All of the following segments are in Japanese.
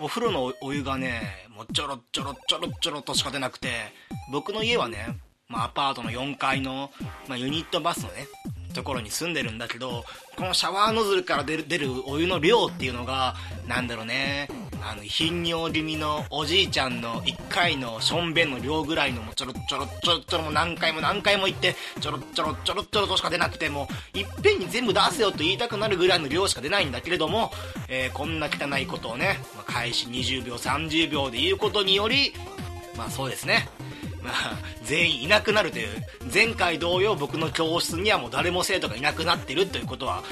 お風呂のお湯がね、もうちょろちょろちょろちょろとしか出なくて、僕の家はね、まあ、アパートの4階の、まあ、ユニットバスのね、ところに住んでるんだけど、このシャワーノズルから出る出るお湯の量っていうのが、なんだろうね、あの、頻尿気味のおじいちゃんの1回のしょんべんの量ぐらいのもちょろちょろちょろちょろも何回も何回も言って、ちょろちょろちょろちょろとしか出なくても、いっぺんに全部出せよと言いたくなるぐらいの量しか出ないんだけれども、えー、こんな汚いことをね、まあ、開始20秒、30秒で言うことにより、まあそうですね、まあ、全員いなくなるという前回同様僕の教室にはもう誰も生徒がいなくなってるということは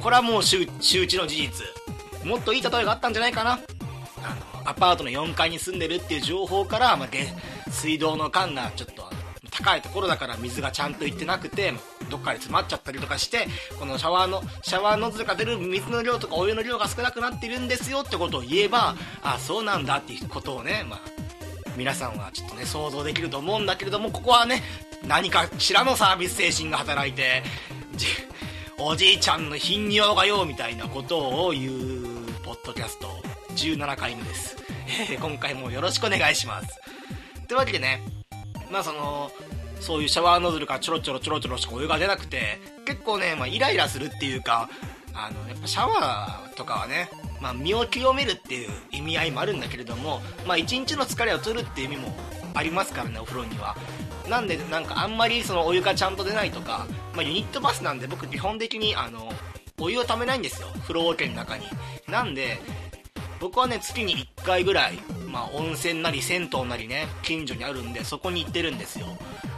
これはもう周知の事実。もっといい例えがあったんじゃないかな。アパートの4階に住んでるっていう情報から、まあ、水道の管がちょっと高いところだから水がちゃんといってなくてどっかで詰まっちゃったりとかしてこのシャワーのシャワーノズルが出る水の量とかお湯の量が少なくなってるんですよってことを言えばあそうなんだっていうことをね、まあ、皆さんはちょっとね想像できると思うんだけれどもここはね何かしらのサービス精神が働いておじいちゃんの頻尿がよみたいなことを言うポッドキャスト。17回目です、今回もよろしくお願いします。というわけでねまあそのそういうシャワーノズルからちょろちょろちょろちょろしかお湯が出なくて結構ね、まあ、イライラするっていうかあのやっぱシャワーとかはねまあ、身を清めるっていう意味合いもあるんだけれども、まあ、一日の疲れを取るっていう意味もありますからねお風呂には。なんでなんかあんまりそのお湯がちゃんと出ないとか、まあ、ユニットバスなんで僕基本的にあのお湯をためないんですよ。風呂桶の中に。なんで僕はね月に1回ぐらい、まあ、温泉なり銭湯なりね近所にあるんでそこに行ってるんですよ。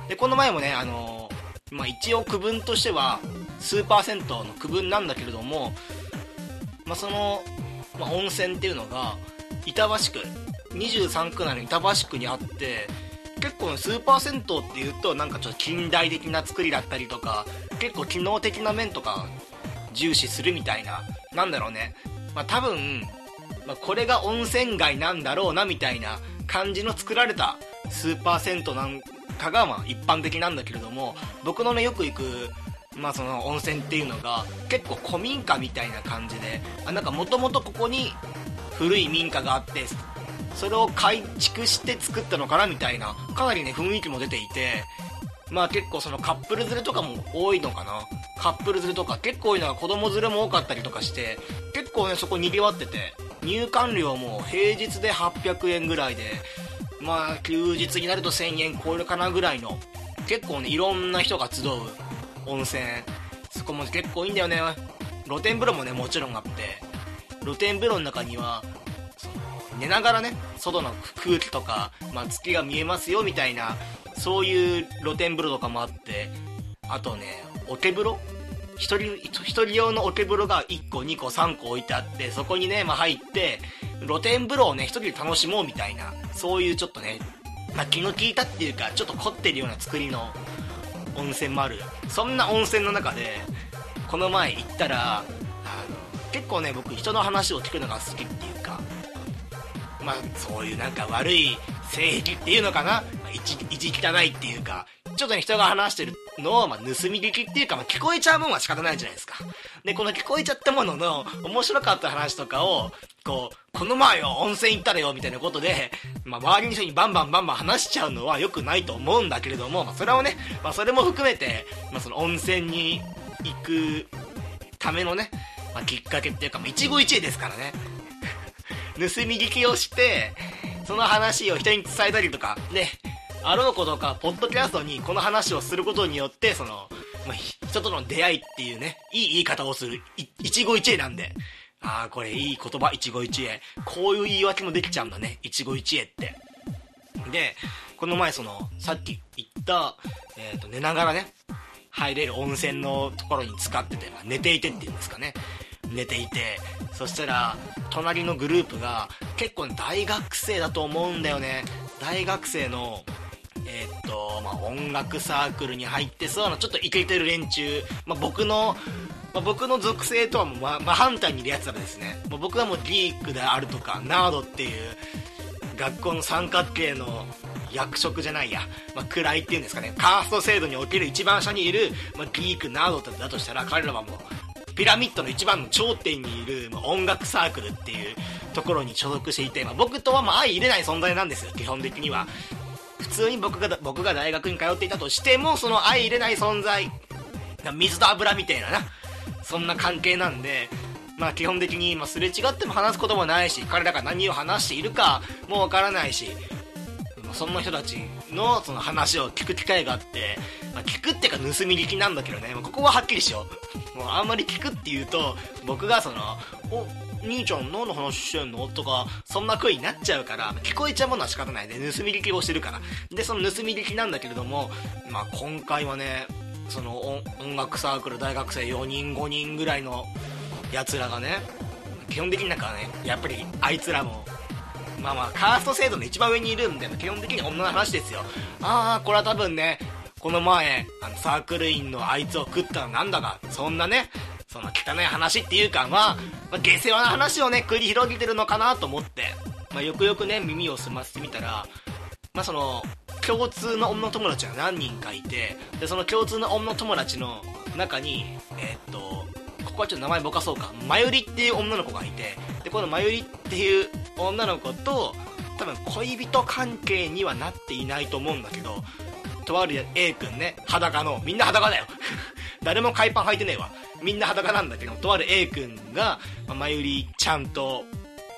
でこの前もねあのまあ、一応区分としてはスーパー銭湯の区分なんだけれども、まあ、そのまあ、温泉っていうのが板橋区23区内の板橋区にあって結構スーパー銭湯っていうとなんかちょっと近代的な作りだったりとか結構機能的な面とか重視するみたいななんだろうね、まあ、多分、まあ、これが温泉街なんだろうなみたいな感じの作られたスーパー銭湯なんかがまあ一般的なんだけれども僕のねよく行くまあその温泉っていうのが結構古民家みたいな感じであなんかもともとここに古い民家があってそれを改築して作ったのかなみたいなかなりね雰囲気も出ていてまあ結構そのカップル連れとかも多いのかな。カップル連れとか結構多いのは子供連れも多かったりとかして結構ねそこ賑わってて入館料も平日で800円ぐらいでまあ休日になると1000円超えるかなぐらいの結構ねいろんな人が集う温泉。そこも結構いいんだよね。露天風呂もねもちろんあって。露天風呂の中には寝ながらね外の空気とか、まあ、月が見えますよみたいなそういう露天風呂とかもあって。あとね桶風呂1人 ,1 人用の桶風呂が1個2個3個置いてあってそこにね、まあ、入って露天風呂をね1人で楽しもうみたいなそういうちょっとね、まあ、気の利いたっていうかちょっと凝ってるような作りの温泉もある。そんな温泉の中でこの前行ったらあの結構ね僕人の話を聞くのが好きっていうかまあそういうなんか悪い性癖っていうのかな？意地汚いっていうかちょっとね人が話してるのを、まあ、盗み聞きっていうか、まあ、聞こえちゃうもんは仕方ないじゃないですか。でこの聞こえちゃったものの面白かった話とかをこうこの前よ温泉行ったらよみたいなことで、まあ、周りの人にバンバンバンバン話しちゃうのは良くないと思うんだけれども、まあ、それをね、まあ、それも含めて、まあ、その温泉に行くためのね、まあ、きっかけっていうか、まあ、一期一会ですからね。盗み聞きをしてその話を人に伝えたりとかであろうことかポッドキャストにこの話をすることによってその、ま、人との出会いっていうねいい言い方をする一期一会なんでああこれいい言葉一期一会。こういう言い訳もできちゃうんだね一期一会って。でこの前そのさっき言った、えーと、寝ながらね入れる温泉のところに使ってて、まあ、寝ていてっていうんですかね。寝ていてそしたら隣のグループが結構、大学生だと思うんだよね。大学生のえー、っとまあ、音楽サークルに入ってそうなちょっとイケてる連中、まあ、僕のまあ、僕の属性とはもう真反対にいるやつらですね。もう僕はもうギークであるとかナードっていう学校の三角形の役職じゃないや、まあ、位っていうんですかね。カースト制度における一番下にいる、まあ、ギークナードだとしたら彼らはもうピラミッドの一番の頂点にいる、ま、音楽サークルっていうところに所属していて、まあ、僕とはまあ相入れない存在なんですよ、基本的には。普通に僕が、僕が大学に通っていたとしても、その相入れない存在、水と油みたいなな、そんな関係なんで、まあ基本的に、まあ、すれ違っても話すこともないし、彼らが何を話しているかもわからないし、そんな人たちのその話を聞く機会があって、まあ、聞くっていうか盗み聞きなんだけどね、まあ、ここははっきりしよう。もうあんまり聞くっていうと、僕がその、お、兄ちゃん何の話してんの？とか、そんな声になっちゃうから、聞こえちゃうものは仕方ないで、盗み聞きをしてるから。で、その盗み聞きなんだけれども、まあ今回はね、その音楽サークル大学生4人5人ぐらいのやつらがね基本的になんかねやっぱりあいつらもまあまあカースト制度の一番上にいるんで基本的に女の話ですよ。ああこれは多分ねこの前あのサークル員のあいつを食ったのなんだかそんなねその汚い話っていうかまあ、まあ、下世話な話をね繰り広げてるのかなと思って、まあ、よくよくね耳を澄ませてみたらまあその共通の女友達が何人かいてでその共通の女友達の中にえー、っとこはちょっと名前ぼかそうか。まゆりっていう女の子がいてでこのまゆりっていう女の子と多分恋人関係にはなっていないと思うんだけどとある A 君ね裸のみんな裸だよ。誰も海パン履いてねえわ。みんな裸なんだけどとある A 君が、ままゆりちゃんと、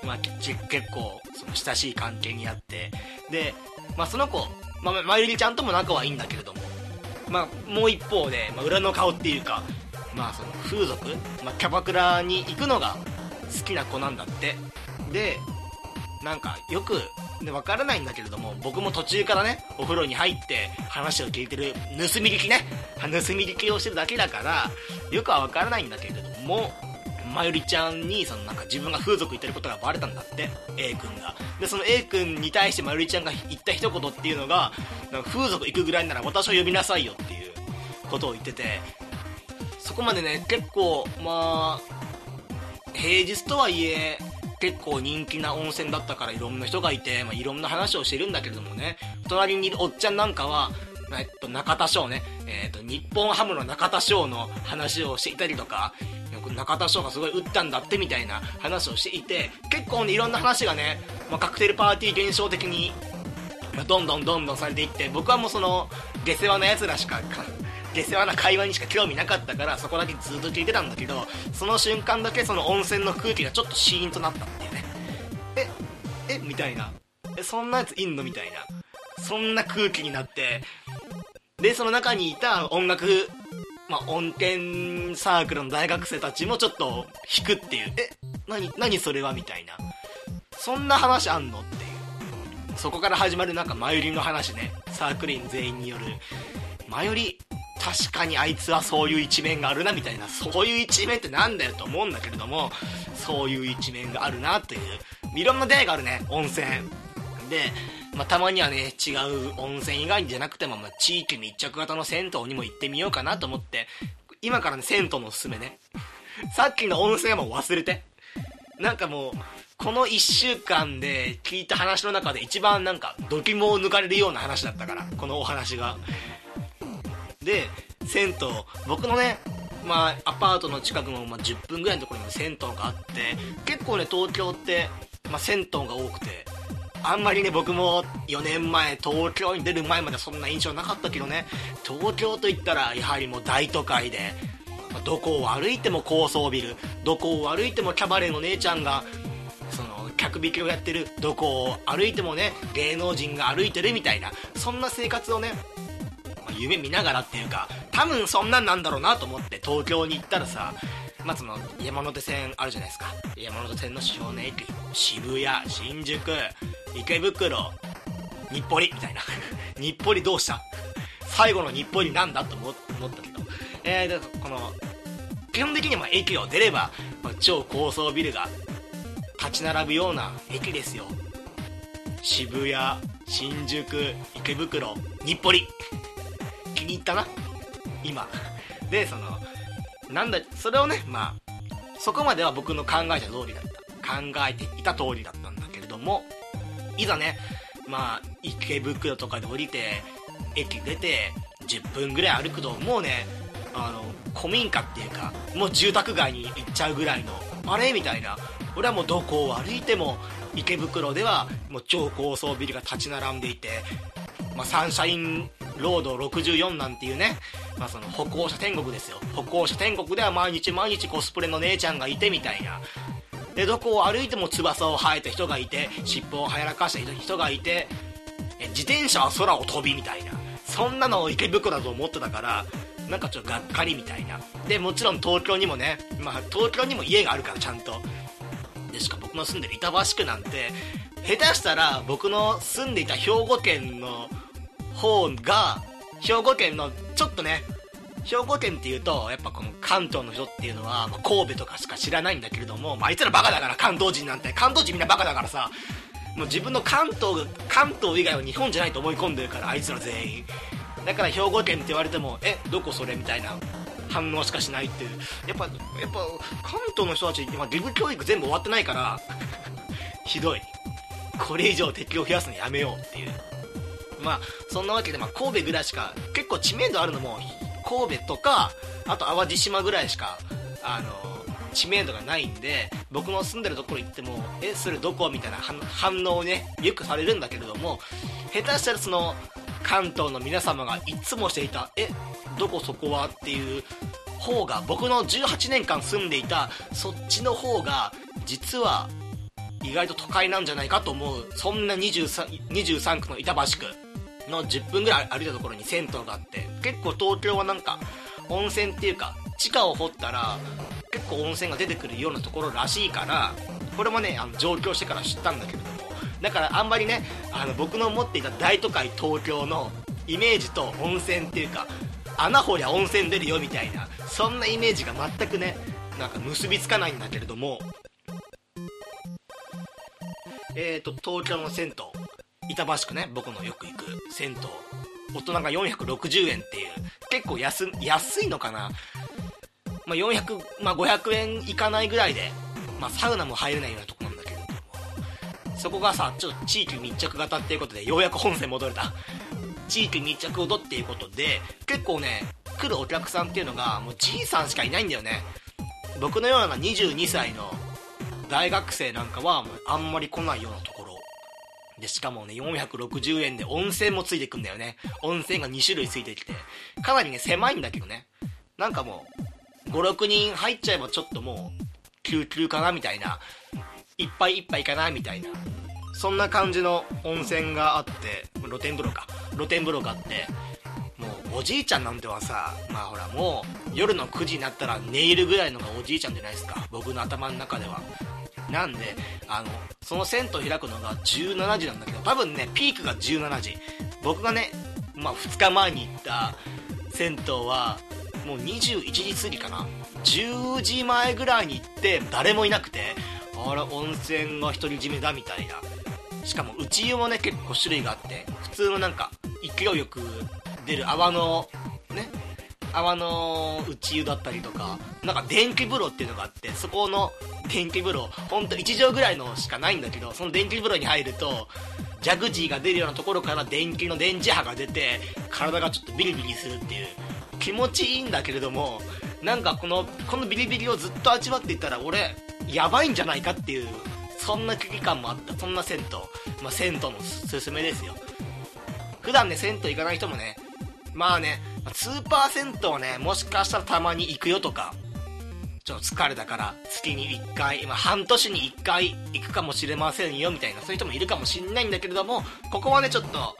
まあ、結構その親しい関係にあってで、まあ、その子、まあ、まゆりちゃんとも仲はいいんだけれども、まあ、もう一方で、まあ、裏の顔っていうかまあその風俗、まあ、キャバクラに行くのが好きな子なんだって。でなんかよくで分からないんだけれども僕も途中からねお風呂に入って話を聞いてる盗み聞きね盗み聞きをしてるだけだからよくは分からないんだけれどもまゆりちゃんにそのなんか自分が風俗行ってることがバレたんだって A 君が。でその A 君に対してまゆりちゃんが言った一言っていうのがなんか風俗行くぐらいなら私を呼びなさいよっていうことを言っててこまでね、結構、まあ、平日とはいえ、結構人気な温泉だったからいろんな人がいて、まあ、いろんな話をしてるんだけれどもね、隣にいるおっちゃんなんかは、えっと、中田翔ね、えっと、日本ハムの中田翔の話をしていたりとか、中田翔がすごい打ったんだってみたいな話をしていて、結構ね、いろんな話がね、まあ、カクテルパーティー現象的に、まあ、どんどんどんどんされていって、僕はもうその、下世話な奴らしか下世話な会話にしか興味なかったからそこだけずっと聞いてたんだけどその瞬間だけその温泉の空気がちょっとシーンとなったっていうねええみたいなえそんなやついんのみたいなそんな空気になってでその中にいた音楽まあ、音源サークルの大学生たちもちょっと引くっていう、え、何、何それはみたいな。そんな話あんのっていう。そこから始まるなんか、マユリの話ね。サークル員全員による。マユリ、確かにあいつはそういう一面があるなみたいなそういう一面ってなんだよと思うんだけれどもそういう一面があるなといういろんな出会いがあるね温泉。で、まあ、たまにはね違う温泉以外じゃなくても、まあ、地域密着型の銭湯にも行ってみようかなと思って今からね銭湯のおすすめね。さっきの温泉はもう忘れて。なんかもうこの1週間で聞いた話の中で一番なんかドキモを抜かれるような話だったからこのお話が。で銭湯。僕のねまあアパートの近くの、まあ、10分ぐらいのところにも銭湯があって結構ね東京って、まあ、銭湯が多くてあんまりね僕も4年前東京に出る前までそんな印象なかったけどね東京といったらやはりもう大都会で、まあ、どこを歩いても高層ビルどこを歩いてもキャバレーの姉ちゃんがその客引きをやってるどこを歩いてもね芸能人が歩いてるみたいなそんな生活をね夢見ながらっていうか多分そんなんなんだろうなと思って東京に行ったらさまあ、その山手線あるじゃないですか。山手線の主要な駅渋谷新宿池袋日暮里みたいな。日暮里どうした？最後の日暮里なんだと思ったけど。えー、でこの基本的には駅を出れば、まあ、超高層ビルが立ち並ぶような駅ですよ。渋谷新宿池袋日暮里。に入ったな。今。でそのなんだそれをねまあそこまでは僕の考えた通りだった。考えていた通りだったんだけれどもいざねまあ池袋とかで降りて駅出て10分ぐらい歩くともうねあの古民家っていうかもう住宅街に行っちゃうぐらいのあれ？みたいな。俺はもうどこを歩いても池袋ではもう超高層ビルが立ち並んでいて、まあ、サンシャインロード64なんていうね、まあ、その歩行者天国ですよ。歩行者天国では毎日毎日コスプレの姉ちゃんがいてみたいな。でどこを歩いても翼を生えた人がいて尻尾をはやらかした人がいて自転車は空を飛びみたいな。そんなのを池袋だと思ってたからなんかちょっとがっかりみたいな。でもちろん東京にもね、まあ、東京にも家があるからちゃんと。でしか僕の住んでる板橋区なんて下手したら僕の住んでいた兵庫県の方が兵庫県のちょっとね兵庫県っていうとやっぱこの関東の人っていうのは、神戸とかしか知らないんだけれども、まあ、いつらバカだから関東人なんて。関東人みんなバカだからさもう自分の関東関東以外は日本じゃないと思い込んでるからあいつら全員。だから兵庫県って言われてもえどこそれみたいな。反応しかしないっていう。やっぱやっぱ関東の人たち今義務教育全部終わってないから ひどい。これ以上敵を増やすのやめようっていう。まあそんなわけで、まあ、神戸ぐらいしか結構知名度あるのも神戸とかあと淡路島ぐらいしかあの知名度がないんで僕の住んでるところ行ってもえそれどこ？みたいな反応をねよくされるんだけれども下手したらその関東の皆様がいつもしていたえどこそこはっていう方が僕の18年間住んでいたそっちの方が実は意外と都会なんじゃないかと思うそんな 23, 23区の板橋区の10分ぐらい歩いたところに銭湯があって結構東京はなんか温泉っていうか地下を掘ったら結構温泉が出てくるようなところらしいからこれもねあの上京してから知ったんだけれどもだからあんまりねあの僕の持っていた大都会東京のイメージと温泉っていうか穴掘りゃ温泉出るよみたいなそんなイメージが全くねなんか結びつかないんだけれども。えーと東京の銭湯。板橋区ね僕のよく行く銭湯。大人が460円っていう。結構安いのかな。まあ、400、まあ、500円いかないぐらいで、まあ、サウナも入れないようなとこなんだけれども、そこがさ、ちょっと地域密着型っていうことで、ようやく本線戻れた。地域密着度っていうことで、結構ね、来るお客さんっていうのが、もうじいさんしかいないんだよね。僕のような22歳の大学生なんかは、あんまり来ないようなところ。で、しかもね、460円で温泉もついてくんだよね。温泉が2種類ついてきて。かなりね、狭いんだけどね。なんかもう、56人入っちゃえばちょっともう救急かなみたいな一杯一杯かなみたいな。そんな感じの温泉があって露天風呂か。露天風呂があってもうおじいちゃんなんてはさまあほらもう夜の9時になったら寝入るぐらいのがおじいちゃんじゃないですか。僕の頭の中では。なんであのその銭湯開くのが17時なんだけど多分ねピークが17時。僕がねまあ2日前に行った銭湯はもう21時過ぎかな。10時前ぐらいに行って誰もいなくてあら温泉が独り占めだみたいな。しかも内湯もね結構種類があって普通のなんか勢いよく出る泡のね泡の内湯だったりとかなんか電気風呂っていうのがあってそこの電気風呂ほんと1畳ぐらいのしかないんだけどその電気風呂に入るとジャグジーが出るようなところから電気の電磁波が出て体がちょっとビリビリするっていう気持ちいいんだけれどもなんかこのこのビリビリをずっと味わっていたら俺やばいんじゃないかっていうそんな危機感もあった。そんな銭湯。まあ銭湯のすすめですよ。普段ね銭湯行かない人もねまあねスーパー銭湯ねもしかしたらたまに行くよとかちょっと疲れたから月に1回、まあ、半年に1回行くかもしれませんよみたいなそういう人もいるかもしんないんだけれどもここはねちょっと、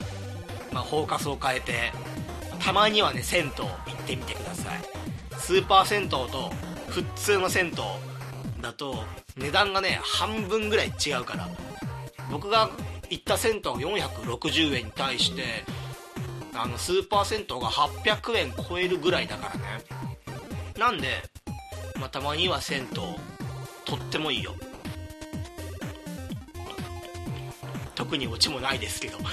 まあ、フォーカスを変えてたまにはね銭湯行ってみてください。スーパー銭湯と普通の銭湯だと値段がね半分ぐらい違うから。僕が行った銭湯460円に対してあのスーパー銭湯が800円超えるぐらいだからね。なんで、まあ、たまには銭湯とってもいいよ。特にオチもないですけど。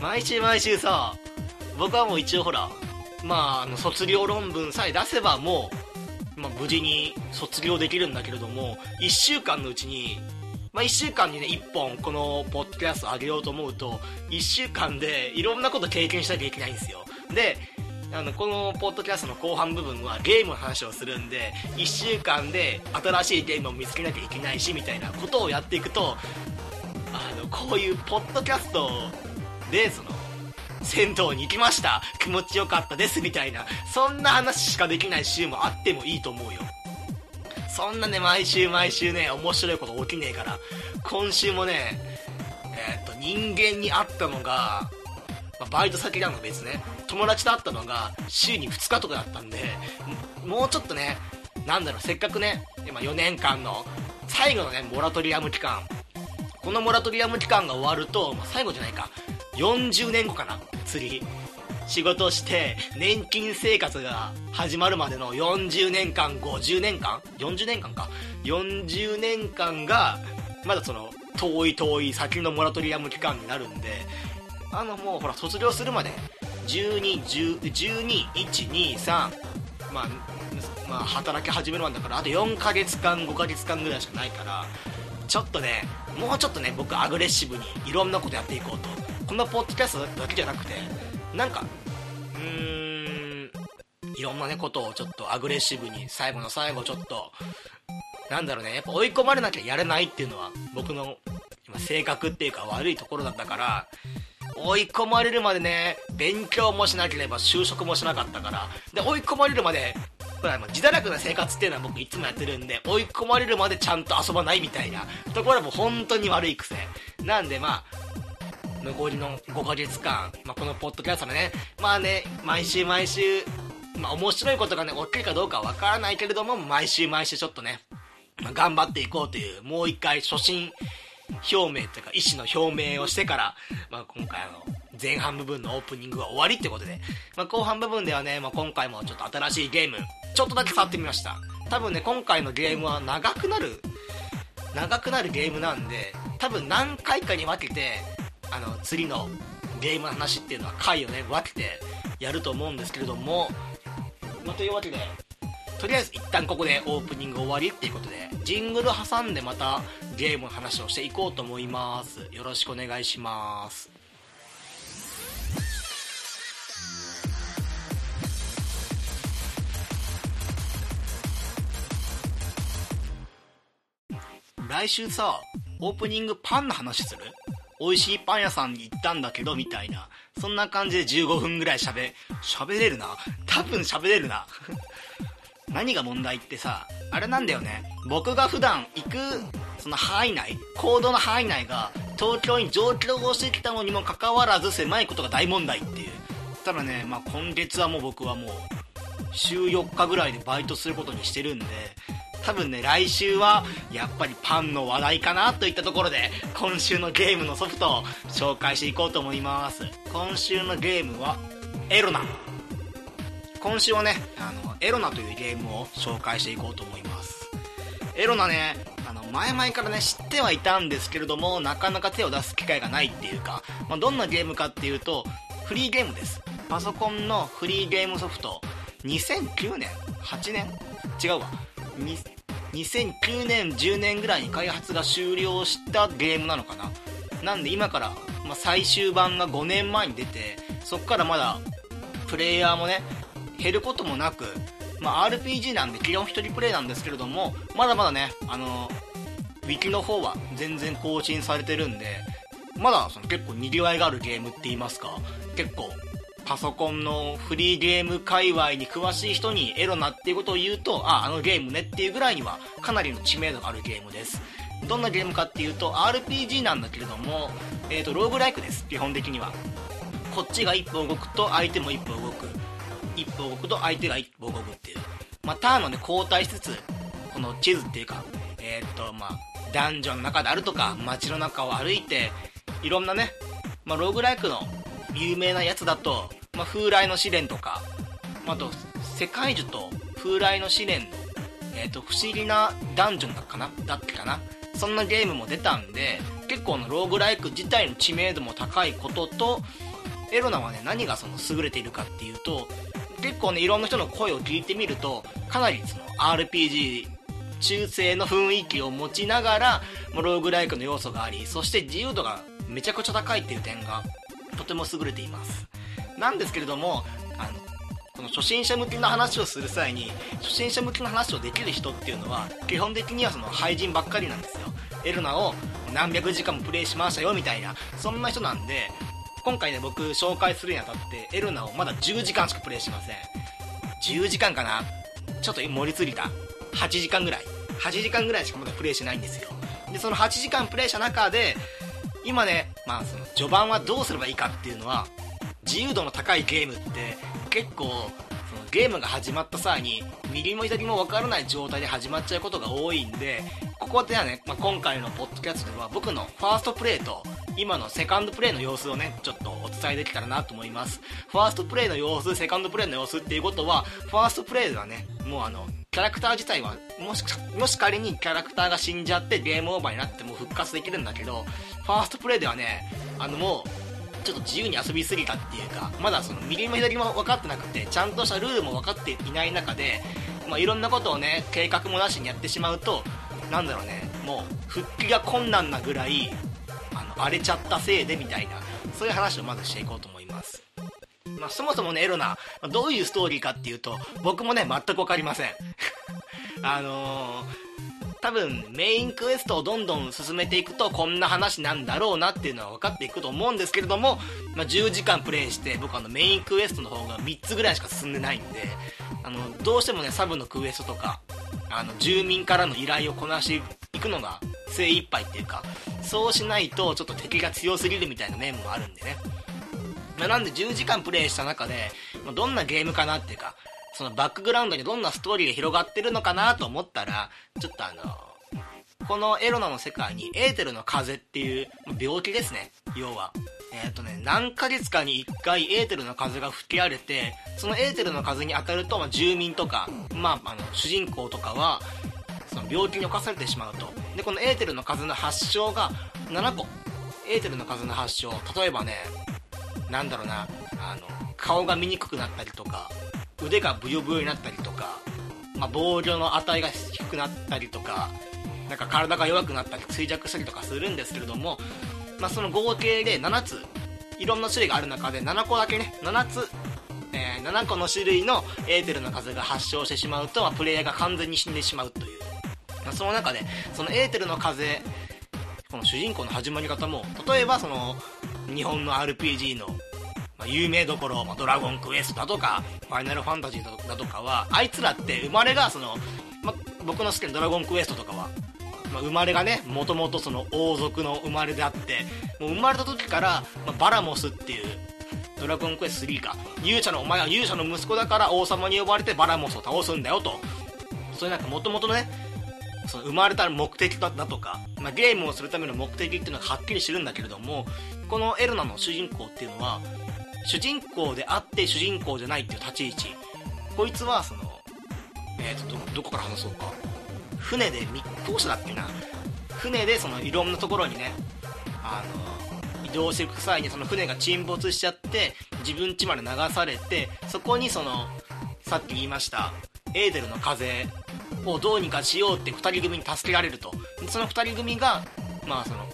毎週毎週さ僕はもう一応ほらまああの卒業論文さえ出せばもう、まあ、無事に卒業できるんだけれども1週間のうちにまあ、1週間にね1本このポッドキャスト上げようと思うと1週間でいろんなこと経験しなきゃいけないんですよ。であのこのポッドキャストの後半部分はゲームの話をするんで1週間で新しいゲームを見つけなきゃいけないしみたいなことをやっていくとあのこういうポッドキャストでその銭湯に行きました。気持ちよかったですみたいな。そんな話しかできない週もあってもいいと思うよ。そんなね毎週毎週ね面白いこと起きねえから。今週もねえー、っと人間に会ったのが、まあ、バイト先なの別ね。友達と会ったのが週に2日とかだったんでもうちょっとねなんだろうせっかくね今4年間の最後のねモラトリアム期間。このモラトリアム期間が終わると、まあ、最後じゃないか。40年後かな釣り。仕事して年金生活が始まるまでの40年間50年間？40年間か？40年間がまだその遠い遠い先のモラトリアム期間になるんであのもうほら卒業するまで12121223まあまあ働き始めるまでだからあと4ヶ月間5ヶ月間ぐらいしかないからちょっとねもうちょっとね僕アグレッシブにいろんなことやっていこうとこのポッドキャストだけじゃなくてなんかうーんいろんなねことをちょっとアグレッシブに最後の最後ちょっとなんだろうねやっぱ追い込まれなきゃやれないっていうのは僕の今性格っていうか悪いところだったから追い込まれるまでね勉強もしなければ就職もしなかったからで追い込まれるまで自堕落な生活っていうのは僕いつもやってるんで追い込まれるまでちゃんと遊ばないみたいなところはもう本当に悪い癖。なんでまあ残りの5ヶ月間、まあ、このポッドキャストでね。まあね毎週毎週まあ面白いことがね起きるかどうかわからないけれども毎週毎週ちょっとね、まあ、頑張っていこうというもう一回初心表明というか意思の表明をしてから、まあ、今回あの前半部分のオープニングは終わりってことで、まあ、後半部分ではね、まあ、今回もちょっと新しいゲームちょっとだけ触ってみました。多分ね今回のゲームは長くなる長くなるゲームなんで多分何回かに分けてあの次のゲームの話っていうのは回をね分けてやると思うんですけれども、まあ、というわけでとりあえず一旦ここでオープニング終わりっていうことでジングル挟んでまたゲームの話をしていこうと思います。よろしくお願いします。来週さオープニングパンの話する？美味しいパン屋さんに行ったんだけどみたいな。そんな感じで15分ぐらい喋喋れるな。多分喋れるな。何が問題ってさあれなんだよね。僕が普段行くその範囲内行動の範囲内が東京に上京をしてきたのにもかかわらず狭いことが大問題っていう。ただね、まあ、今月はもう僕はもう週4日ぐらいでバイトすることにしてるんで多分ね来週はやっぱりパンの話題かなといったところで今週のゲームのソフトを紹介していこうと思います。今週のゲームはエロナ。今週はねあのエロナというゲームを紹介していこうと思います。エロナねあの前々からね知ってはいたんですけれどもなかなか手を出す機会がないっていうか、まあ、どんなゲームかっていうとフリーゲームです。パソコンのフリーゲームソフト。2009年？8年？違うわ。2009年10年ぐらいに開発が終了したゲームなのかな。なんで今から、まあ、最終版が5年前に出てそっからまだプレイヤーもね減ることもなく、まあ、RPG なんで基本1人プレイなんですけれどもまだまだねあのウィキの方は全然更新されてるんでまだその結構にぎわいがあるゲームって言いますか結構パソコンのフリーゲーム界隈に詳しい人にエロナっていうことを言うと、あ、あのゲームねっていうぐらいにはかなりの知名度があるゲームです。どんなゲームかっていうと、RPG なんだけれども、えっ、ー、と、ローグライクです、基本的には。こっちが一歩動くと相手も一歩動く。一歩動くと相手が一歩動くっていう。まあ、ターンのね、交代しつつ、この地図っていうか、えっ、ー、と、まあ、ダンジョンの中であるとか、街の中を歩いて、いろんなね、まあ、ローグライクの有名なやつだと、まあ、風来の試練とか、あと、世界樹と風来の試練の、えっ、ー、と、不思議なダンジョンだかな？だっけかな？そんなゲームも出たんで、結構のローグライク自体の知名度も高いことと、エロナはね、何がその優れているかっていうと、結構ね、いろんな人の声を聞いてみると、かなりその RPG 中性の雰囲気を持ちながら、ローグライクの要素があり、そして自由度がめちゃくちゃ高いっていう点が、とても優れています。なんですけれども、あの、その初心者向けの話をする際に初心者向けの話をできる人っていうのは基本的にはその廃人ばっかりなんですよ。エルナを何百時間もプレイしましたよみたいなそんな人なんで今回ね僕紹介するにあたってエルナをまだ10時間しかプレイしません。10時間かな？ちょっと盛りすぎた。8時間ぐらい。8時間ぐらいしかまだプレイしてないんですよ。でその8時間プレイした中で今ねまあその序盤はどうすればいいかっていうのは自由度の高いゲームって結構そのゲームが始まった際に右も左も分からない状態で始まっちゃうことが多いんでここではね、まあ、今回のポッドキャストでは僕のファーストプレイと今のセカンドプレイの様子をねちょっとお伝えできたらなと思います。ファーストプレイの様子セカンドプレイの様子っていうことはファーストプレイではねもうあのキャラクター自体はもしもし仮にキャラクターが死んじゃってゲームオーバーになっても復活できるんだけどファーストプレイではねあのもうちょっと自由に遊びすぎたっていうかまだその右も左も分かってなくてちゃんとしたルールも分かっていない中で、まあ、いろんなことをね計画もなしにやってしまうとなんだろうねもう復帰が困難なぐらいあの荒れちゃったせいでみたいなそういう話をまずしていこうと思いますまあ、そもそもね、エロナ、どういうストーリーかっていうと、僕もね、全くわかりません。あのー、多分、メインクエストをどんどん進めていくと、こんな話なんだろうなっていうのは分かっていくと思うんですけれども、まあ、10時間プレイして、僕あの、メインクエストの方が3つぐらいしか進んでないんで、あの、どうしてもね、サブのクエストとか、あの、住民からの依頼をこなしていくのが精一杯っていうか、そうしないと、ちょっと敵が強すぎるみたいな面もあるんでね。まあ、なんで10時間プレイした中で、まあ、どんなゲームかなっていうか、そのバックグラウンドにどんなストーリーが広がってるのかなと思ったら、ちょっとあのこのエロナの世界にエーテルの風っていう病気ですね、要は。えっ、ー、とね、何ヶ月かに1回エーテルの風が吹き荒れて、そのエーテルの風に当たると、まあ、住民とか、まあ、あの、主人公とかは、その病気に侵されてしまうと。で、このエーテルの風の発症が7個。エーテルの風の発症、例えばね、なんだろうなあの顔が見にくくなったりとか腕がブヨブヨになったりとか、まあ、防御の値が低くなったりとかなんか体が弱くなったり衰弱したりとかするんですけれども、まあ、その合計で7ついろんな種類がある中で7個だけね7つ、えー、7個の種類のエーテルの風が発症してしまうと、まあ、プレイヤーが完全に死んでしまうという、まあ、その中でそのエーテルの風この主人公の始まり方も例えばその日本の RPG の、まあ、有名どころ、まあ、ドラゴンクエストだとか、ファイナルファンタジーだとかは、あいつらって生まれがその、まあ、僕の好きなドラゴンクエストとかは、まあ、生まれがね、もともとその王族の生まれであって、もう生まれた時から、まあ、バラモスっていう、ドラゴンクエスト3か、勇者の、お前は勇者の息子だから王様に呼ばれてバラモスを倒すんだよと。そういうなんかもともとのね、その生まれた目的だとか、まあ、ゲームをするための目的っていうのがはっきりしてるんだけれどもこのエルナの主人公っていうのは主人公であって主人公じゃないっていう立ち位置。こいつはそのえっ、ー、とどどこから話そうか。船で密航者だっけな。船でそのいろんなところにねあの移動していく際にその船が沈没しちゃって自分家まで流されてそこにそのさっき言いましたエーデルの風をどうにかしようって2人組に助けられると。その2人組がまあその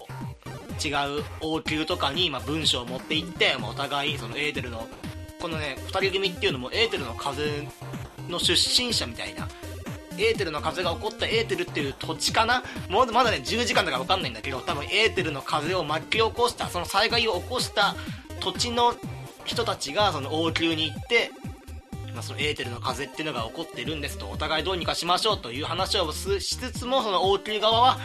違う王宮とかにま文章を持って行って、まあ、お互いそのエーテルのこのね2人組っていうのもエーテルの風の出身者みたいな。エーテルの風が起こったエーテルっていう土地かな？もうまだね10時間だから分かんないんだけど多分エーテルの風を巻き起こしたその災害を起こした土地の人たちがその王宮に行ってまあ、そのエーテルの風っていうのが起こってるんですと、お互いどうにかしましょうという話をしつつも、その王宮側は、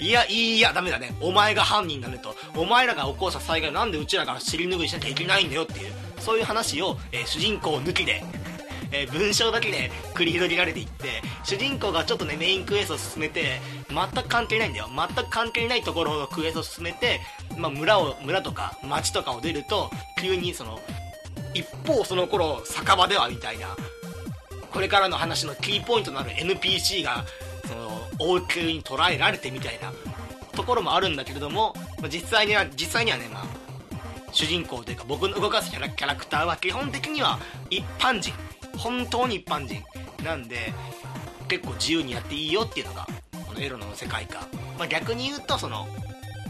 いや、いや、ダメだね。お前が犯人だねと。お前らが起こした災害なんでうちらが尻拭いしなきゃいけないんだよっていう、そういう話を、えー、主人公抜きで、えー、文章だけで繰り広げられていって、主人公がちょっとね、メインクエストを進めて、全く関係ないんだよ。全く関係ないところのクエストを進めて、まあ、村を、村とか町とかを出ると、急にその、一方その頃酒場ではみたいなこれからの話のキーポイントとなる NPC がその王宮に捉えられてみたいなところもあるんだけれども実際には実際にはねまあ主人公というか僕の動かすキャラキャラクターは基本的には一般人。本当に一般人。なんで結構自由にやっていいよっていうのがこのエロの世界観、まあ、逆に言うとその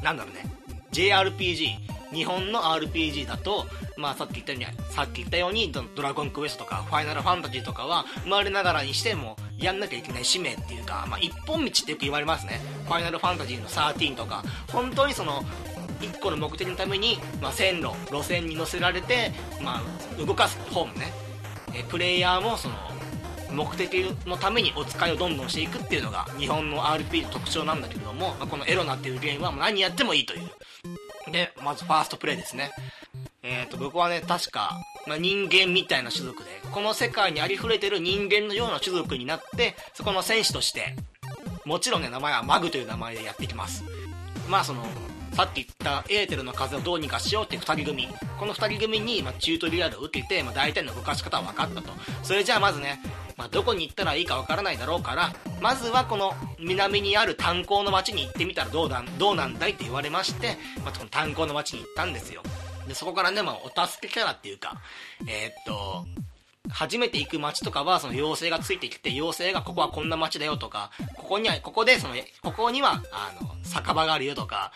なんだろうね。JRPG 日本の RPG だと、まあさっき言ったように、さっき言ったように、ドラゴンクエストとか、ファイナルファンタジーとかは、生まれながらにしても、やんなきゃいけない使命っていうか、まあ一本道ってよく言われますね。ファイナルファンタジーの13とか、本当にその、1個の目的のために、まあ、線路路線に乗せられて、まあ、動かす方もね。えプレイヤーもその目的のためにお使いをどんどんしていくっていうのが日本の RP の特徴なんだけども、まあ、このエロナっていうゲームは何やってもいいという。でまずファーストプレイですね。えー、と僕はね確か、まあ、人間みたいな種族でこの世界にありふれてる人間のような種族になってそこの戦士としてもちろんね名前はマグという名前でやってきます。まあそのさっき言ったエーテルの風をどうにかしようっていう2人組。この2人組に、まあ、チュートリアルを受けて、まあ、大体の動かし方は分かったと。それじゃあまずね、まあ、どこに行ったらいいか分からないだろうからまずはこの南にある炭鉱の町に行ってみたらどうだどうなんだいって言われまして、まあ、この炭鉱の町に行ったんですよ。でそこからね、まあ、お助けキャラっていうかえー、っと初めて行く街とかは、その妖精がついてきて、妖精がここはこんな街だよとか、ここには、ここで、その、ここには、あの、酒場があるよとか、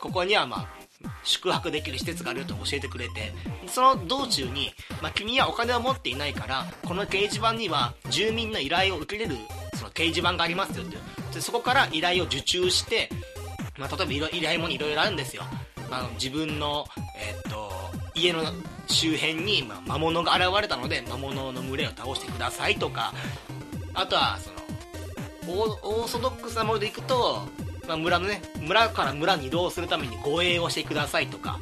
ここにはまあ宿泊できる施設があるよと教えてくれてその道中に、まあ、君はお金を持っていないからこの掲示板には住民の依頼を受けれるその掲示板がありますよっていう。でそこから依頼を受注して、まあ、例えば依頼もいろいろあるんですよ、まあ、自分の、えー、っと家の周辺に、ま魔物が現れたので魔物の群れを倒してくださいとかあとはそのオーソドックスなものでいくとまあ、村のね村から村に移動するために護衛をしてくださいとか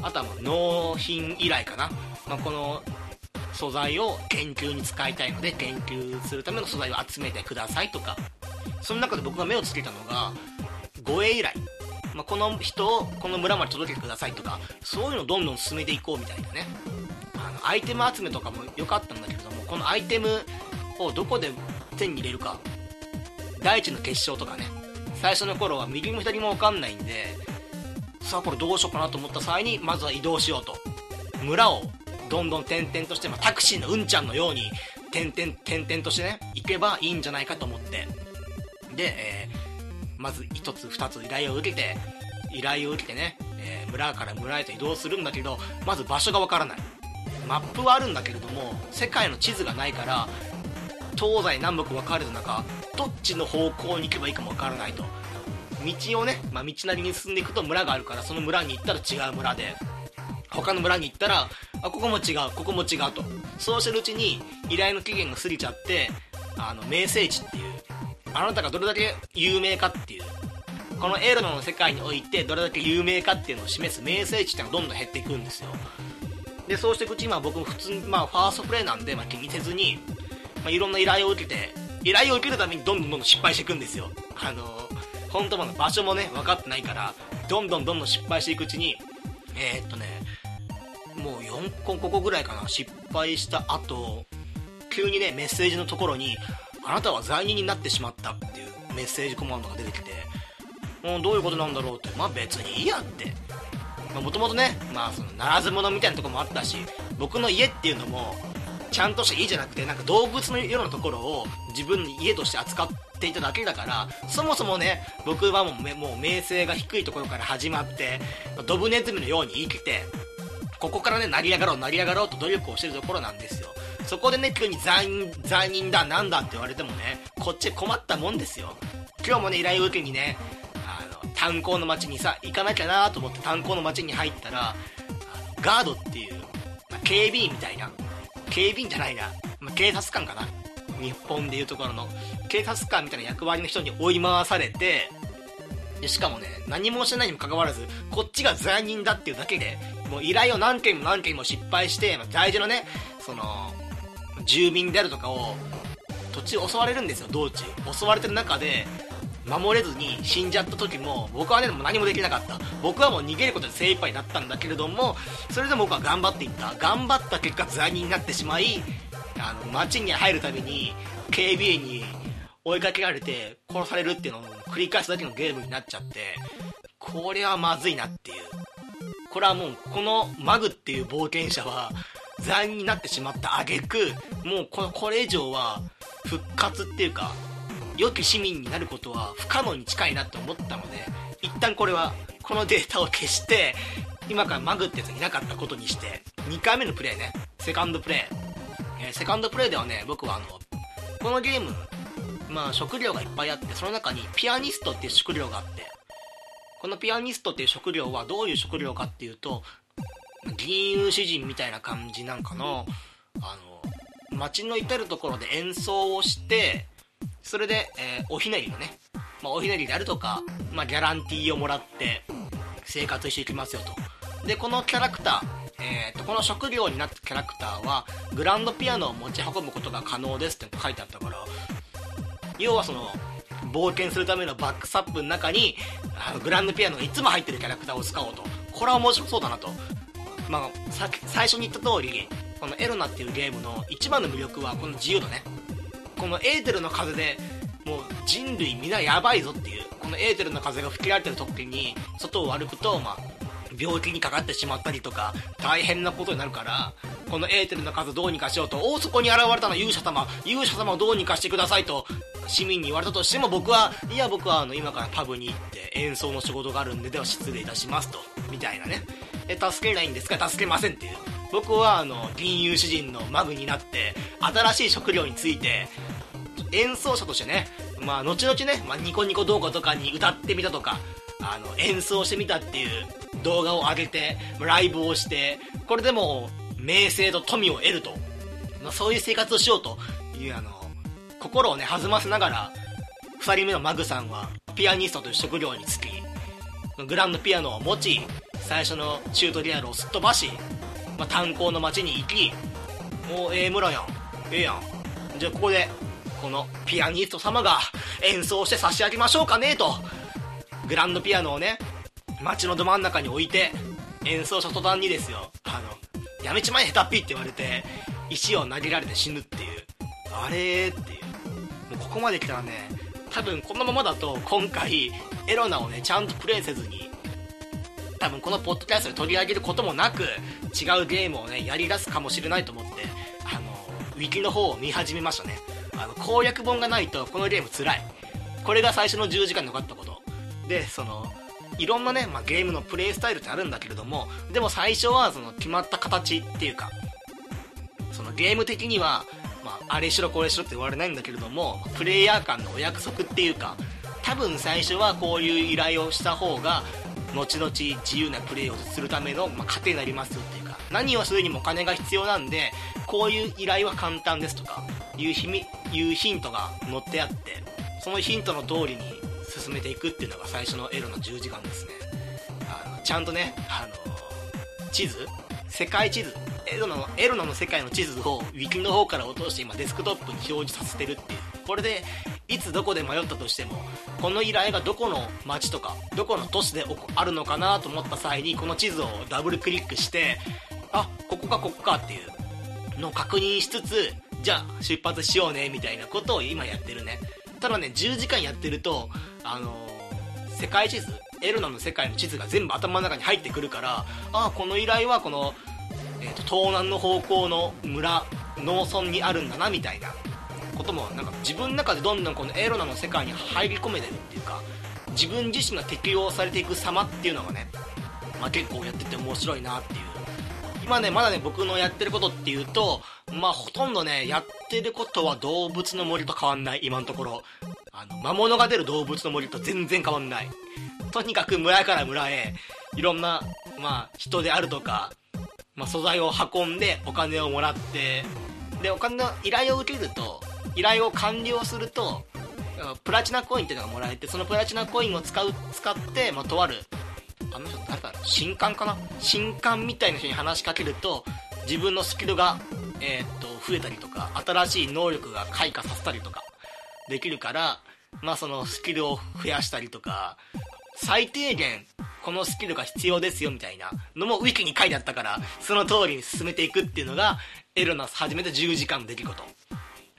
あとは納品依頼かな、まあ、この素材を研究に使いたいので研究するための素材を集めてくださいとか。その中で僕が目をつけたのが護衛依頼、まあ、この人をこの村まで届けてくださいとかそういうのをどんどん進めていこうみたいなね。あのアイテム集めとかも良かったんだけれどもこのアイテムをどこで手に入れるか。大地の結晶とかね。最初の頃は右も左も分かんないんでさあこれどうしようかなと思った際にまずは移動しようと。村をどんどん転々として、まあ、タクシーのうんちゃんのように点々点々としてね行けばいいんじゃないかと思って。で、えー、まず1つ2つ依頼を受けて依頼を受けてね、えー、村から村へと移動するんだけどまず場所がわからない。マップはあるんだけれども世界の地図がないから東西南北分かれる中どっちの方向に行けばいいかも分からないと。道をね、まあ、道なりに進んでいくと村があるからその村に行ったら違う村で他の村に行ったらあここも違うここも違うと。そうしてるうちに依頼の期限が過ぎちゃってあの名声地っていうあなたがどれだけ有名かっていう。このエロの世界においてどれだけ有名かっていうのを示す名声地っていうのがどんどん減っていくんですよ。でそうしていくうちに、まあ、僕普通に、まあ、ファーストプレイなんで、まあ、気にせずにまあ、いろんな依頼を受けて依頼を受けるためにどんどんどんどん失敗していくんですよ。あの本当の場所もね分かってないからどんどんどんどん失敗していくうちにえー、っとねもう4個5個ぐらいかな失敗した後急にねメッセージのところにあなたは罪人になってしまったっていうメッセージコマンドが出てきてもうどういうことなんだろうってまあ別にいいやって。もともとねまあそのならず者みたいなとこもあったし僕の家っていうのもちゃんとした家じゃなくてなんか動物のようなところを自分の家として扱っていただけだからそもそもね僕はもうもう名声が低いところから始まってドブネズミのように生きてここからね成り上がろう成り上がろうと努力をしてるところなんですよ。そこでね急に罪人罪人だなんだって言われてもねこっち困ったもんですよ。今日もね依頼を受けにねあの炭鉱の町にさ行かなきゃなと思って炭鉱の町に入ったらガードっていう、まあ、警備員みたいな警備員じゃないな、まあ、警察官かな日本でいうところの警察官みたいな役割の人に追い回されてでしかもね何もしてないにもかかわらずこっちが罪人だっていうだけでもう依頼を何件も何件も失敗して、まあ、大事なねその住民であるとかを土地を襲われるんですよ道中。襲われてる中で守れずに死んじゃった時も僕はねもう何もできなかった。僕はもう逃げることで精一杯だったんだけれどもそれでも僕は頑張っていった。頑張った結果罪人になってしまいあの街に入るたびに警備員に追いかけられて殺されるっていうのを繰り返すだけのゲームになっちゃってこれはまずいなっていう。これはもうこのマグっていう冒険者は罪人になってしまった挙句もうこれ以上は復活っていうか良き市民になることは不可能に近いなって思ったので一旦これはこのデータを消して今からマグってやついなかったことにして2回目のプレイねセカンドプレイ、えー、セカンドプレイではね僕はあのこのゲームまあ職業がいっぱいあってその中にピアニストっていう職業があってこのピアニストっていう職業はどういう職業かっていうと銀融詩人みたいな感じなんかのあの街の至る所で演奏をしてそれで、えー、おひねりのね、まあ、おひねりであるとか、まあ、ギャランティーをもらって生活していきますよと。でこのキャラクター、えーと、この職業になったキャラクターはグランドピアノを持ち運ぶことが可能ですって書いてあったから要はその冒険するためのバックサップの中にあのグランドピアノがいつも入ってるキャラクターを使おうと。これは面白そうだなと。まあ、さ最初に言った通りこのエロナっていうゲームの一番の魅力はこの自由度ね。このエーテルの風でもう人類皆やばいぞっていう。このエーテルの風が吹き荒れてる時に外を歩くと、まあ、病気にかかってしまったりとか大変なことになるからこのエーテルの数どうにかしようと大そこに現れたのは勇者様。勇者様をどうにかしてくださいと市民に言われたとしても僕はいや僕はあの今からパブに行って演奏の仕事があるんででは失礼いたしますと。みたいなね。え助けないんですか？助けませんっていう。僕はあの銀融詩人のマグになって新しい食料について演奏者としてねまあ後々ね、まあ、ニコニコ動画とかに歌ってみたとかあの演奏してみたっていう動画を上げてライブをしてこれでも名声と富を得ると、まあ、そういう生活をしようと。いうあの心をね弾ませながら2人目のマグさんはピアニストという職業に就きグランドピアノを持ち最初のチュートリアルをすっ飛ばし、まあ、炭鉱の町に行きもうええ村やん。ええやん。じゃあここでこのピアニスト様が演奏して差し上げましょうかねと。グランドピアノをね街のど真ん中に置いて演奏した途端にですよ。あのやめちまえ下手っぴって言われて石を投げられて死ぬっていう。あれっていう。もうここまで来たらね多分このままだと今回エロナをねちゃんとプレイせずに多分このポッドキャストで取り上げることもなく違うゲームをねやりだすかもしれないと思ってあのウィキの方を見始めましたね。あの攻略本がないとこのゲームつらい。これが最初の10時間にかかったこと。でそのいろんなね、まあ、ゲームのプレイスタイルってあるんだけれどもでも最初はその決まった形っていうかそのゲーム的には、まあ、あれしろこれしろって言われないんだけれどもプレイヤー間のお約束っていうか多分最初はこういう依頼をした方が後々自由なプレイをするための、まあ、糧になりますよっていうか何をするにもお金が必要なんでこういう依頼は簡単ですとかいうヒいうヒントが載ってあってそのヒントの通りに進めていくっていうのが最初のエロの10時間ですね。あのちゃんとねあの地図世界地図エロのエロの世界の地図をウィキの方から落として今デスクトップに表示させてるっていう。これでいつどこで迷ったとしてもこの依頼がどこの町とかどこの都市であるのかなと思った際にこの地図をダブルクリックしてあここかここかっていうのを確認しつつじゃあ出発しようねみたいなことを今やってるね。ただね10時間やってるとあのー、世界地図エルナの世界の地図が全部頭の中に入ってくるからああこの依頼はこの、えーと、東南の方向の村農村にあるんだなみたいなこともなんか自分の中でどんどんこのエロナの世界に入り込めてるっていうか自分自身が適用されていく様っていうのがね、まあ、結構やってて面白いなっていう。今ねまだね僕のやってることっていうとまあほとんどねやってることは動物の森と変わんない今のところ。あの魔物が出る動物の森と全然変わんない。とにかく村から村へいろんなまあ人であるとか、まあ、素材を運んでお金をもらってでお金の依頼を受けると依頼を完了するとプラチナコインっていうのがもらえてそのプラチナコインを使う使って、まあ、とあるあの人誰だろう新刊かな？新刊みたいな人に話しかけると自分のスキルが、えー、っと増えたりとか新しい能力が開花させたりとかできるからまあそのスキルを増やしたりとか最低限このスキルが必要ですよみたいなのもウィキに書いてあったからその通りに進めていくっていうのがエルナス始めて10時間の出来事。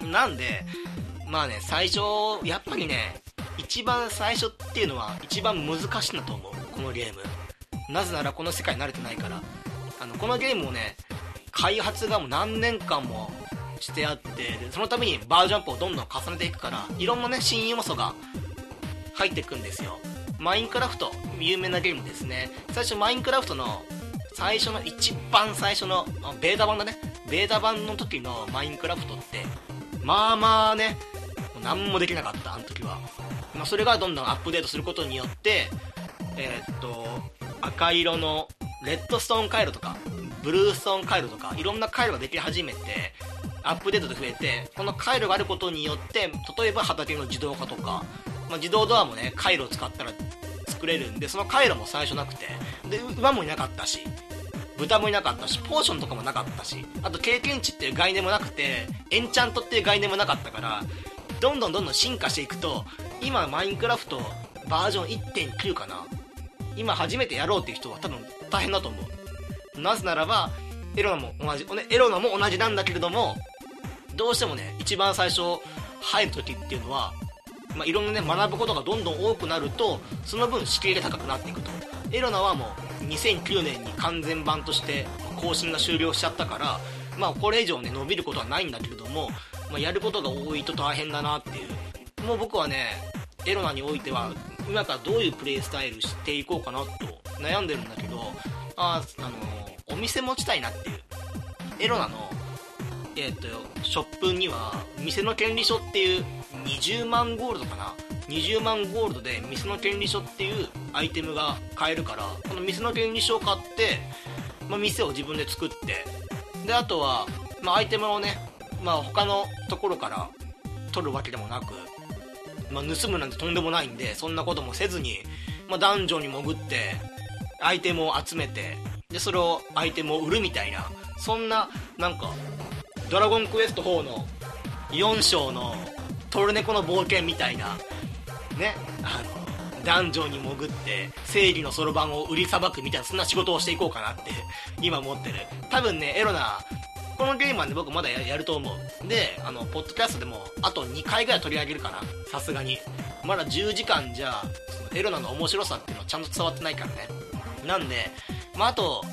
なんでまあね最初やっぱりね一番最初っていうのは一番難しいんだと思う。このゲーム。なぜならこの世界に慣れてないから。あのこのゲームをね開発がもう何年間もしてあってそのためにバージョンアップをどんどん重ねていくからいろんなね新要素が入っていくんですよ。マインクラフト有名なゲームですね。最初マインクラフトの最初の一番最初のベータ版だね。ベータ版の時のマインクラフトってまあまあね何もできなかったあの時は、まあ、それがどんどんアップデートすることによってえー、っと赤色のレッドストーン回路とかブルーストーン回路とかいろんな回路ができ始めてアップデートで増えてこの回路があることによって例えば畑の自動化とか、まあ、自動ドアもね回路を使ったら作れるんでその回路も最初なくてで馬もいなかったし豚もいなかったしポーションとかもなかったしあと経験値っていう概念もなくてエンチャントっていう概念もなかったからどんどんどんどん進化していくと今マインクラフトバージョン1.9かな。今初めてやろうっていう人は多分大変だと思う。なぜならばエロナも同じエロナも同じなんだけれどもどうしてもね一番最初入る時っていうのは、まあ、いろんなね学ぶことがどんどん多くなるとその分敷居が高くなっていくと。エロナはもう2009年に完全版として更新が終了しちゃったからまあこれ以上ね伸びることはないんだけれども、まあ、やることが多いと大変だなっていう。もう僕はねエロナにおいては今からどういうプレイスタイルしていこうかなと悩んでるんだけどああのお店持ちたいなっていう。エロナのえっ、ー、とショップには店の権利書っていう20万ゴールドかな。20万ゴールドで店の権利書っていうアイテムが買えるからこの店の権利書を買って、まあ、店を自分で作ってであとは、まあ、アイテムをね、まあ、他のところから取るわけでもなくまあ、盗むなんてとんでもないんでそんなこともせずに、まあ、ダンジョンに潜ってアイテムを集めてでそれをアイテムを売るみたいなそんななんか「ドラゴンクエスト4」の4章のトルネコの冒険みたいなねあのダンジョンに潜って正義のそろばんを売りさばくみたいなそんな仕事をしていこうかなって今思ってる。多分ねエロなこのゲームはね僕まだやると思う。であのポッドキャストでもあと2回ぐらい取り上げるかな。さすがに。まだ10時間じゃエロナの面白さっていうのはちゃんと伝わってないからね。なんでまああと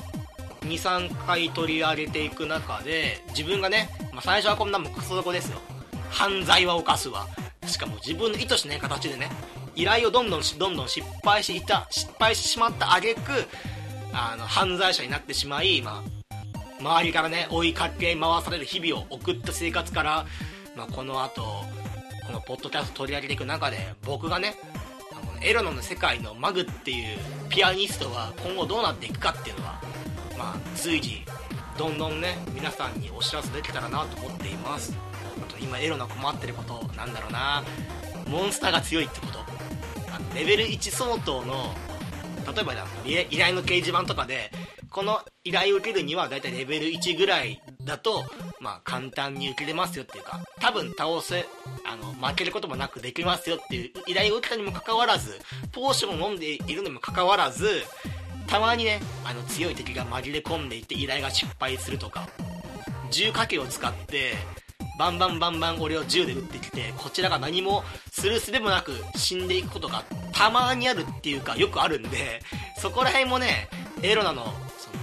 23回取り上げていく中で自分がね、まあ、最初はこんなもんクソ底ですよ。犯罪は犯すわ。しかも自分の意図しない形でね依頼をどんどんどんどん失敗していた失敗してしまった挙句あの犯罪者になってしまい、まあ、周りからね追いかけ回される日々を送った生活から、まあ、この後このポッドキャスト取り上げていく中で僕がねエロの世界のマグっていうピアニストは今後どうなっていくかっていうのはまあ随時どんどんね皆さんにお知らせできたらなと思っています。あと今エロナ困ってることなんだろうな。モンスターが強いってこと。あのレベル1相当の例えば依頼の掲示板とかでこの依頼を受けるにはだいたいレベル1ぐらいだと、まあ簡単に受けれますよっていうか、多分倒せ、あの、負けることもなくできますよっていう依頼を受けたにもかかわらず、ポーションを飲んでいるにもかかわらず、たまにね、あの強い敵が紛れ込んでいって依頼が失敗するとか、銃掛けを使って、バンバンバンバン俺を銃で撃ってきて、こちらが何もするすべもなく死んでいくことがたまにあるっていうかよくあるんで、そこら辺もね、エロナの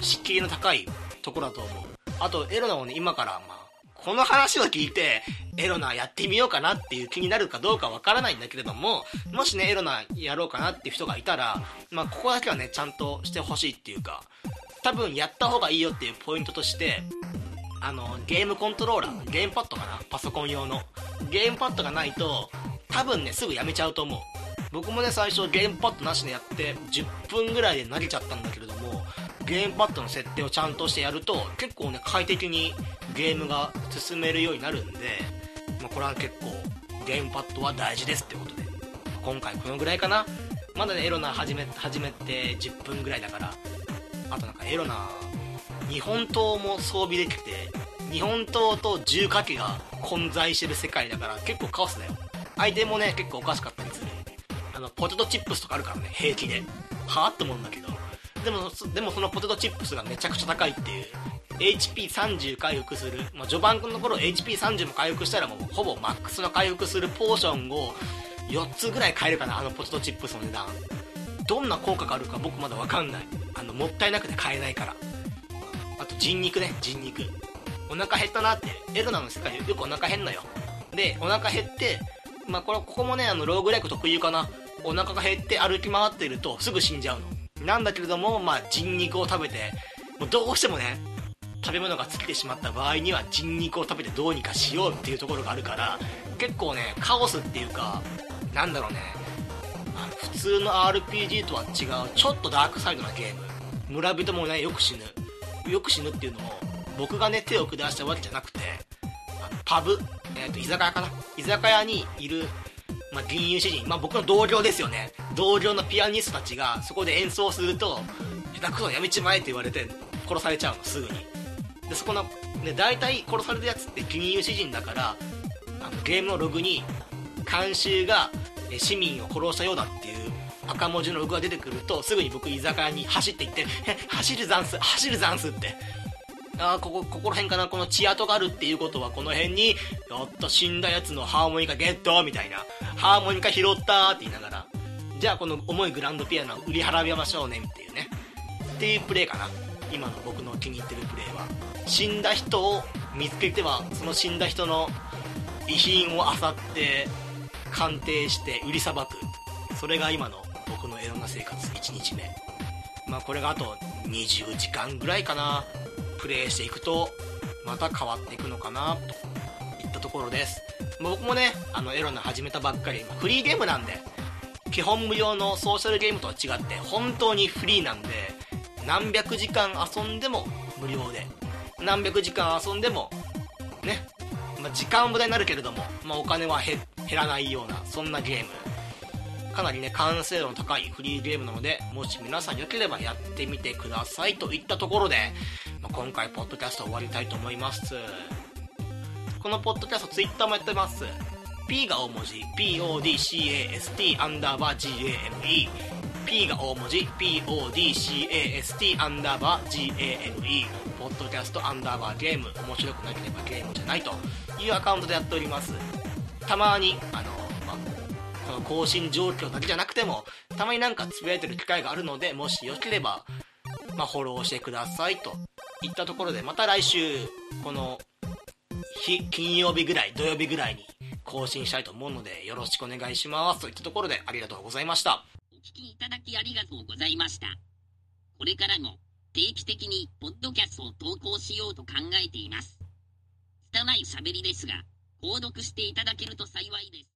敷居の高いところだと思う。あと、エロナをね、今から、まあ、この話を聞いて、エロナやってみようかなっていう気になるかどうかわからないんだけれども、もしね、エロナやろうかなっていう人がいたら、まあ、ここだけはね、ちゃんとしてほしいっていうか、多分やった方がいいよっていうポイントとして、あの、ゲームコントローラー、ゲームパッドかな？パソコン用の。ゲームパッドがないと、多分ね、すぐやめちゃうと思う。僕もね、最初ゲームパッドなしでやって、10分ぐらいで投げちゃったんだけれども、ゲームパッドの設定をちゃんとしてやると結構ね快適にゲームが進めるようになるんで、まあ、これは結構ゲームパッドは大事ですってことで今回このぐらいかな。まだねエロナ始め始めて10分ぐらいだからあとなんかエロナ日本刀も装備できて日本刀と銃火器が混在してる世界だから結構カオスだよ。相手もね結構おかしかったりする。あのポテトチップスとかあるからね平気で。はあって思うんだけど。でもでもそのポテトチップスがめちゃくちゃ高いっていう。HP30 回復する、まあ、序盤のところ HP30 も回復したらもうほぼマックスの回復するポーションを4つぐらい買えるかなあのポテトチップスの値段。どんな効果があるか僕まだ分かんない。あのもったいなくて買えないから。あと人肉ね人肉。お腹減ったなってエルナの世界でよくお腹減んのよ。でお腹減ってまあこれここもねあのローグライク特有かな。お腹が減って歩き回ってるとすぐ死んじゃうの。なんだけれども、まあ、人肉を食べてもうどうしてもね食べ物が尽きてしまった場合には人肉を食べてどうにかしようっていうところがあるから結構ねカオスっていうかなんだろうね。普通の RPG とは違うちょっとダークサイドなゲーム。村人もねよく死ぬ。よく死ぬっていうのも僕がね手を下したわけじゃなくてパブ、えー、と居酒屋かな。居酒屋にいる、まあ、銀融詩人、まあ、僕の同僚ですよね。同僚のピアニストたちがそこで演奏すると下手くそやめちまえって言われて殺されちゃうのすぐに。でそこの、ね、大体殺されるやつって金融詩人だからあのゲームのログに監修が市民を殺したようだっていう赤文字のログが出てくるとすぐに僕居酒屋に走っていって「走るざんす走るざんす」って。ああここここら辺かなこの血跡があるっていうことはこの辺にやっと死んだやつのハーモニカゲットみたいなハーモニカ拾ったって言いながらじゃあこの重いグランドピアノ売り払いましょうねっていうね。っていうプレイかな。今の僕の気に入ってるプレイは。死んだ人を見つけてはその死んだ人の遺品を漁って鑑定して売りさばく。それが今の僕のエロな生活1日目。まあこれがあと20時間ぐらいかな。プレイしていくとまた変わっていくのかなといったところです。僕もねあのエロナ始めたばっかりフリーゲームなんで基本無料のソーシャルゲームとは違って本当にフリーなんで何百時間遊んでも無料で何百時間遊んでもね、まあ、時間無駄になるけれども、まあ、お金は減らないようなそんなゲーム。かなりね完成度の高いフリーゲームなのでもし皆さんよければやってみてくださいといったところで、今回ポッドキャスト終わりたいと思います。このポッドキャストツイッターもやってます。P が大文字 PODCAST アンダーバー GAME P が大文字 PODCAST アンダーバー GAME ポッドキャストアンダーバーゲーム面白くなければゲームじゃないと。いうアカウントでやっております。たまにあの、まあ、この更新状況だけじゃなくてもたまになんかつぶやいてる機会があるのでもしよければ、まあ、フォローしてくださいと。いったところでまた来週この日金曜日ぐらい土曜日ぐらいに更新したいと思うのでよろしくお願いしますといったところでありがとうございましたお聞きいただきありがとうございました。これからも定期的にポッドキャストを投稿しようと考えています。拙い喋りですが、購読していただけると幸いです。